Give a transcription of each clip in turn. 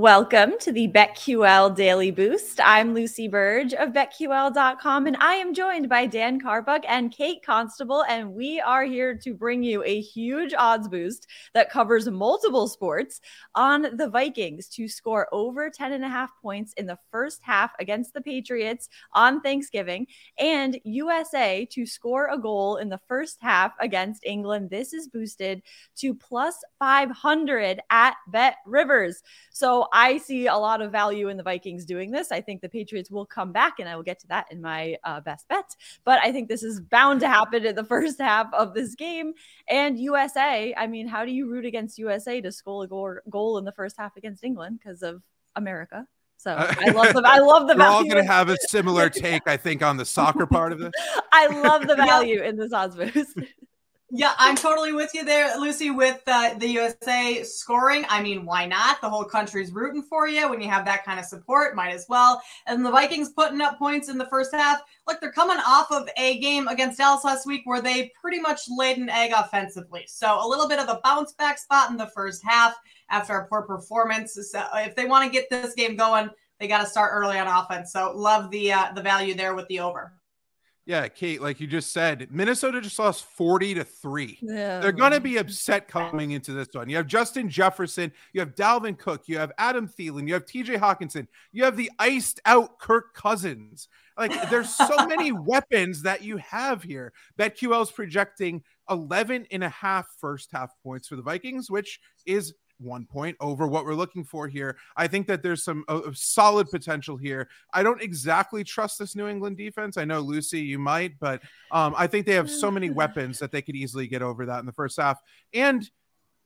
Welcome to the BetQL Daily Boost. I'm Lucy Burge of BetQL.com, and I am joined by Dan Carbuck and Kate Constable, and we are here to bring you a huge odds boost that covers multiple sports on the Vikings to score over 10 and a half points in the first half against the Patriots on Thanksgiving, and USA to score a goal in the first half against England. This is boosted to plus 500 at Bet Rivers. So I see a lot of value in the Vikings doing this. I think the Patriots will come back, and I will get to that in my uh, best bet. But I think this is bound to happen in the first half of this game. And USA, I mean, how do you root against USA to score a goal, goal in the first half against England because of America? So I love the I love the We're value. all going to have a similar take, I think, on the soccer part of this. I love the value in this odds boost. Yeah, I'm totally with you there, Lucy, with uh, the USA scoring. I mean, why not? The whole country's rooting for you when you have that kind of support. Might as well. And the Vikings putting up points in the first half. Look, they're coming off of a game against Dallas last week where they pretty much laid an egg offensively. So a little bit of a bounce back spot in the first half after a poor performance. So if they want to get this game going, they got to start early on offense. So love the uh, the value there with the over. Yeah, Kate, like you just said, Minnesota just lost 40 to 3. Yeah. They're going to be upset coming into this one. You have Justin Jefferson, you have Dalvin Cook, you have Adam Thielen, you have TJ Hockenson, you have the iced out Kirk Cousins. Like there's so many weapons that you have here. BetQL is projecting 11 and a half first half points for the Vikings, which is one point over what we're looking for here. I think that there's some uh, solid potential here. I don't exactly trust this New England defense. I know Lucy, you might, but um, I think they have so many weapons that they could easily get over that in the first half. And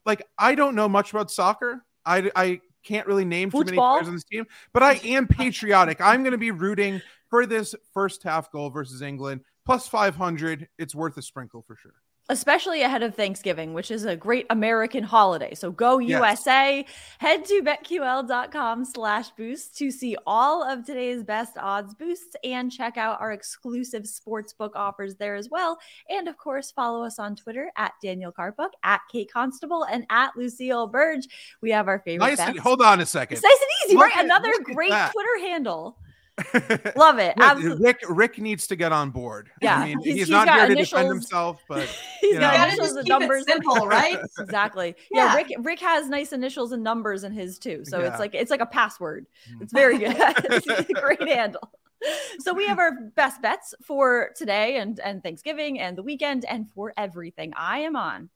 like, I don't know much about soccer. I, I can't really name too many players on this team, but I am patriotic. I'm going to be rooting for this first half goal versus England plus 500. It's worth a sprinkle for sure. Especially ahead of Thanksgiving, which is a great American holiday. So go Yes. USA. Head to betql.com slash boost to see all of today's best odds boosts and check out our exclusive sportsbook offers there as well. And of course, follow us on Twitter at Daniel Carpuck, at Kate Constable, and at Lucille Burge. We have our favorite Nice. and- hold on a second. It's nice and easy, Look right? at- Another great. Twitter handle. Love it. Absolutely. Rick Rick needs to get on board. Yeah, I mean, he's- he's, he's not got here to defend himself, but He's you got know. gotta initials just and numbers. simple, right? exactly. Yeah. Yeah. Rick Rick has nice initials and numbers in his too. So Yeah. it's like it's like a password. Mm. It's very good. it's a great handle. So we have our best bets for today and and Thanksgiving and the weekend and for everything. I am on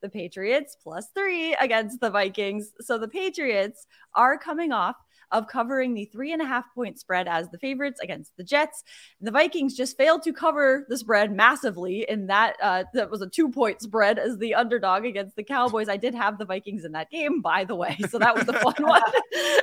the Patriots plus 3 against the Vikings. So the Patriots are coming off of covering the three and a half point spread as the favorites against the Jets. The Vikings just failed to cover the spread massively in that uh, that was a two point spread as the underdog against the Cowboys. I did have the Vikings in that game, by the way, so that was the fun one.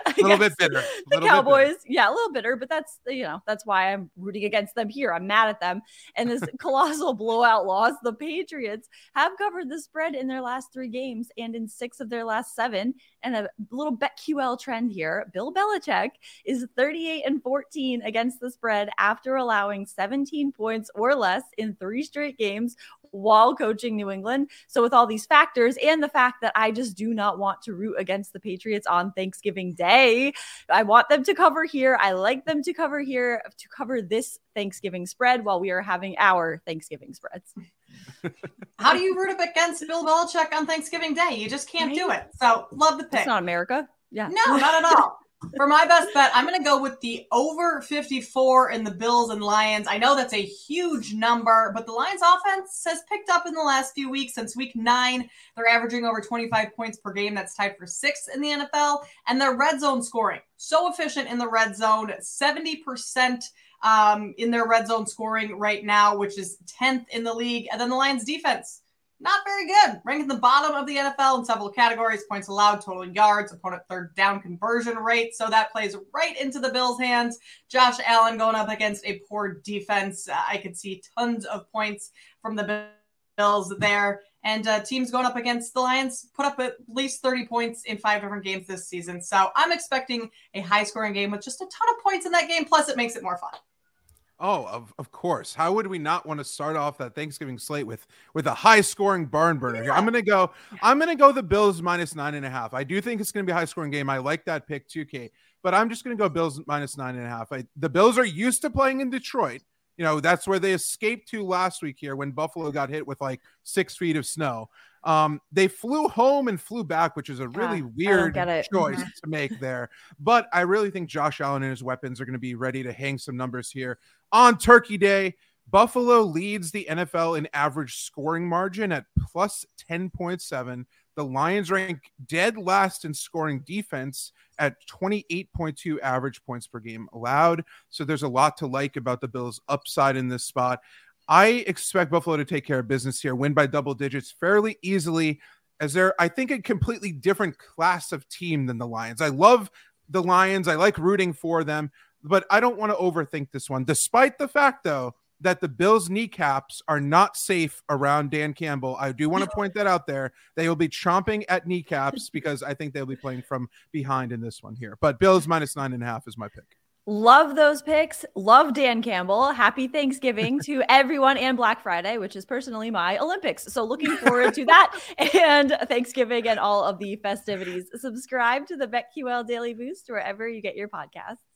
a little bit bitter. The bit bitter. Cowboys, yeah, a little bitter, but that's you know that's why I'm rooting against them here. I'm mad at them, and this colossal blowout loss. The Patriots have covered the spread in their last three games and in six of their last seven. And a little BetQL trend here: Bill Belichick is 38 and 14 against the spread after allowing 17 points or less in three straight games while coaching New England. So, with all these factors and the fact that I just do not want to root against the Patriots on Thanksgiving Day, I want them to cover here. I like them to cover here to cover this Thanksgiving spread while we are having our Thanksgiving spreads. How do you root up against Bill Belichick on Thanksgiving Day? You just can't do it. So love the pick. It's not America. Yeah. No, not at all. For my best bet, I'm going to go with the over 54 in the Bills and Lions. I know that's a huge number, but the Lions offense has picked up in the last few weeks. Since week nine, they're averaging over 25 points per game. That's tied for sixth in the NFL. And their red zone scoring, so efficient in the red zone, 70% um, in their red zone scoring right now, which is 10th in the league. And then the Lions defense, not very good. Ranking the bottom of the NFL in several categories points allowed, total yards, opponent third down conversion rate. So that plays right into the Bills' hands. Josh Allen going up against a poor defense. Uh, I could see tons of points from the Bills there. And uh, teams going up against the Lions put up at least 30 points in five different games this season. So I'm expecting a high scoring game with just a ton of points in that game. Plus, it makes it more fun. Oh, of, of course. How would we not want to start off that Thanksgiving slate with with a high scoring barn burner? I'm gonna go. I'm gonna go the Bills minus nine and a half. I do think it's gonna be a high scoring game. I like that pick too, Kate. But I'm just gonna go Bills minus nine and a half. I, the Bills are used to playing in Detroit. You know that's where they escaped to last week here when Buffalo got hit with like six feet of snow. Um, they flew home and flew back, which is a really weird choice mm-hmm. to make there. But I really think Josh Allen and his weapons are going to be ready to hang some numbers here on Turkey Day. Buffalo leads the NFL in average scoring margin at plus 10.7. The Lions rank dead last in scoring defense at 28.2 average points per game allowed. So there's a lot to like about the Bills' upside in this spot. I expect Buffalo to take care of business here, win by double digits fairly easily, as they're, I think, a completely different class of team than the Lions. I love the Lions. I like rooting for them, but I don't want to overthink this one, despite the fact, though, that the Bills' kneecaps are not safe around Dan Campbell. I do want to point that out there. They will be chomping at kneecaps because I think they'll be playing from behind in this one here. But Bills minus nine and a half is my pick. Love those picks. Love Dan Campbell. Happy Thanksgiving to everyone and Black Friday, which is personally my Olympics. So looking forward to that and Thanksgiving and all of the festivities. Subscribe to the BetQL Daily Boost wherever you get your podcasts.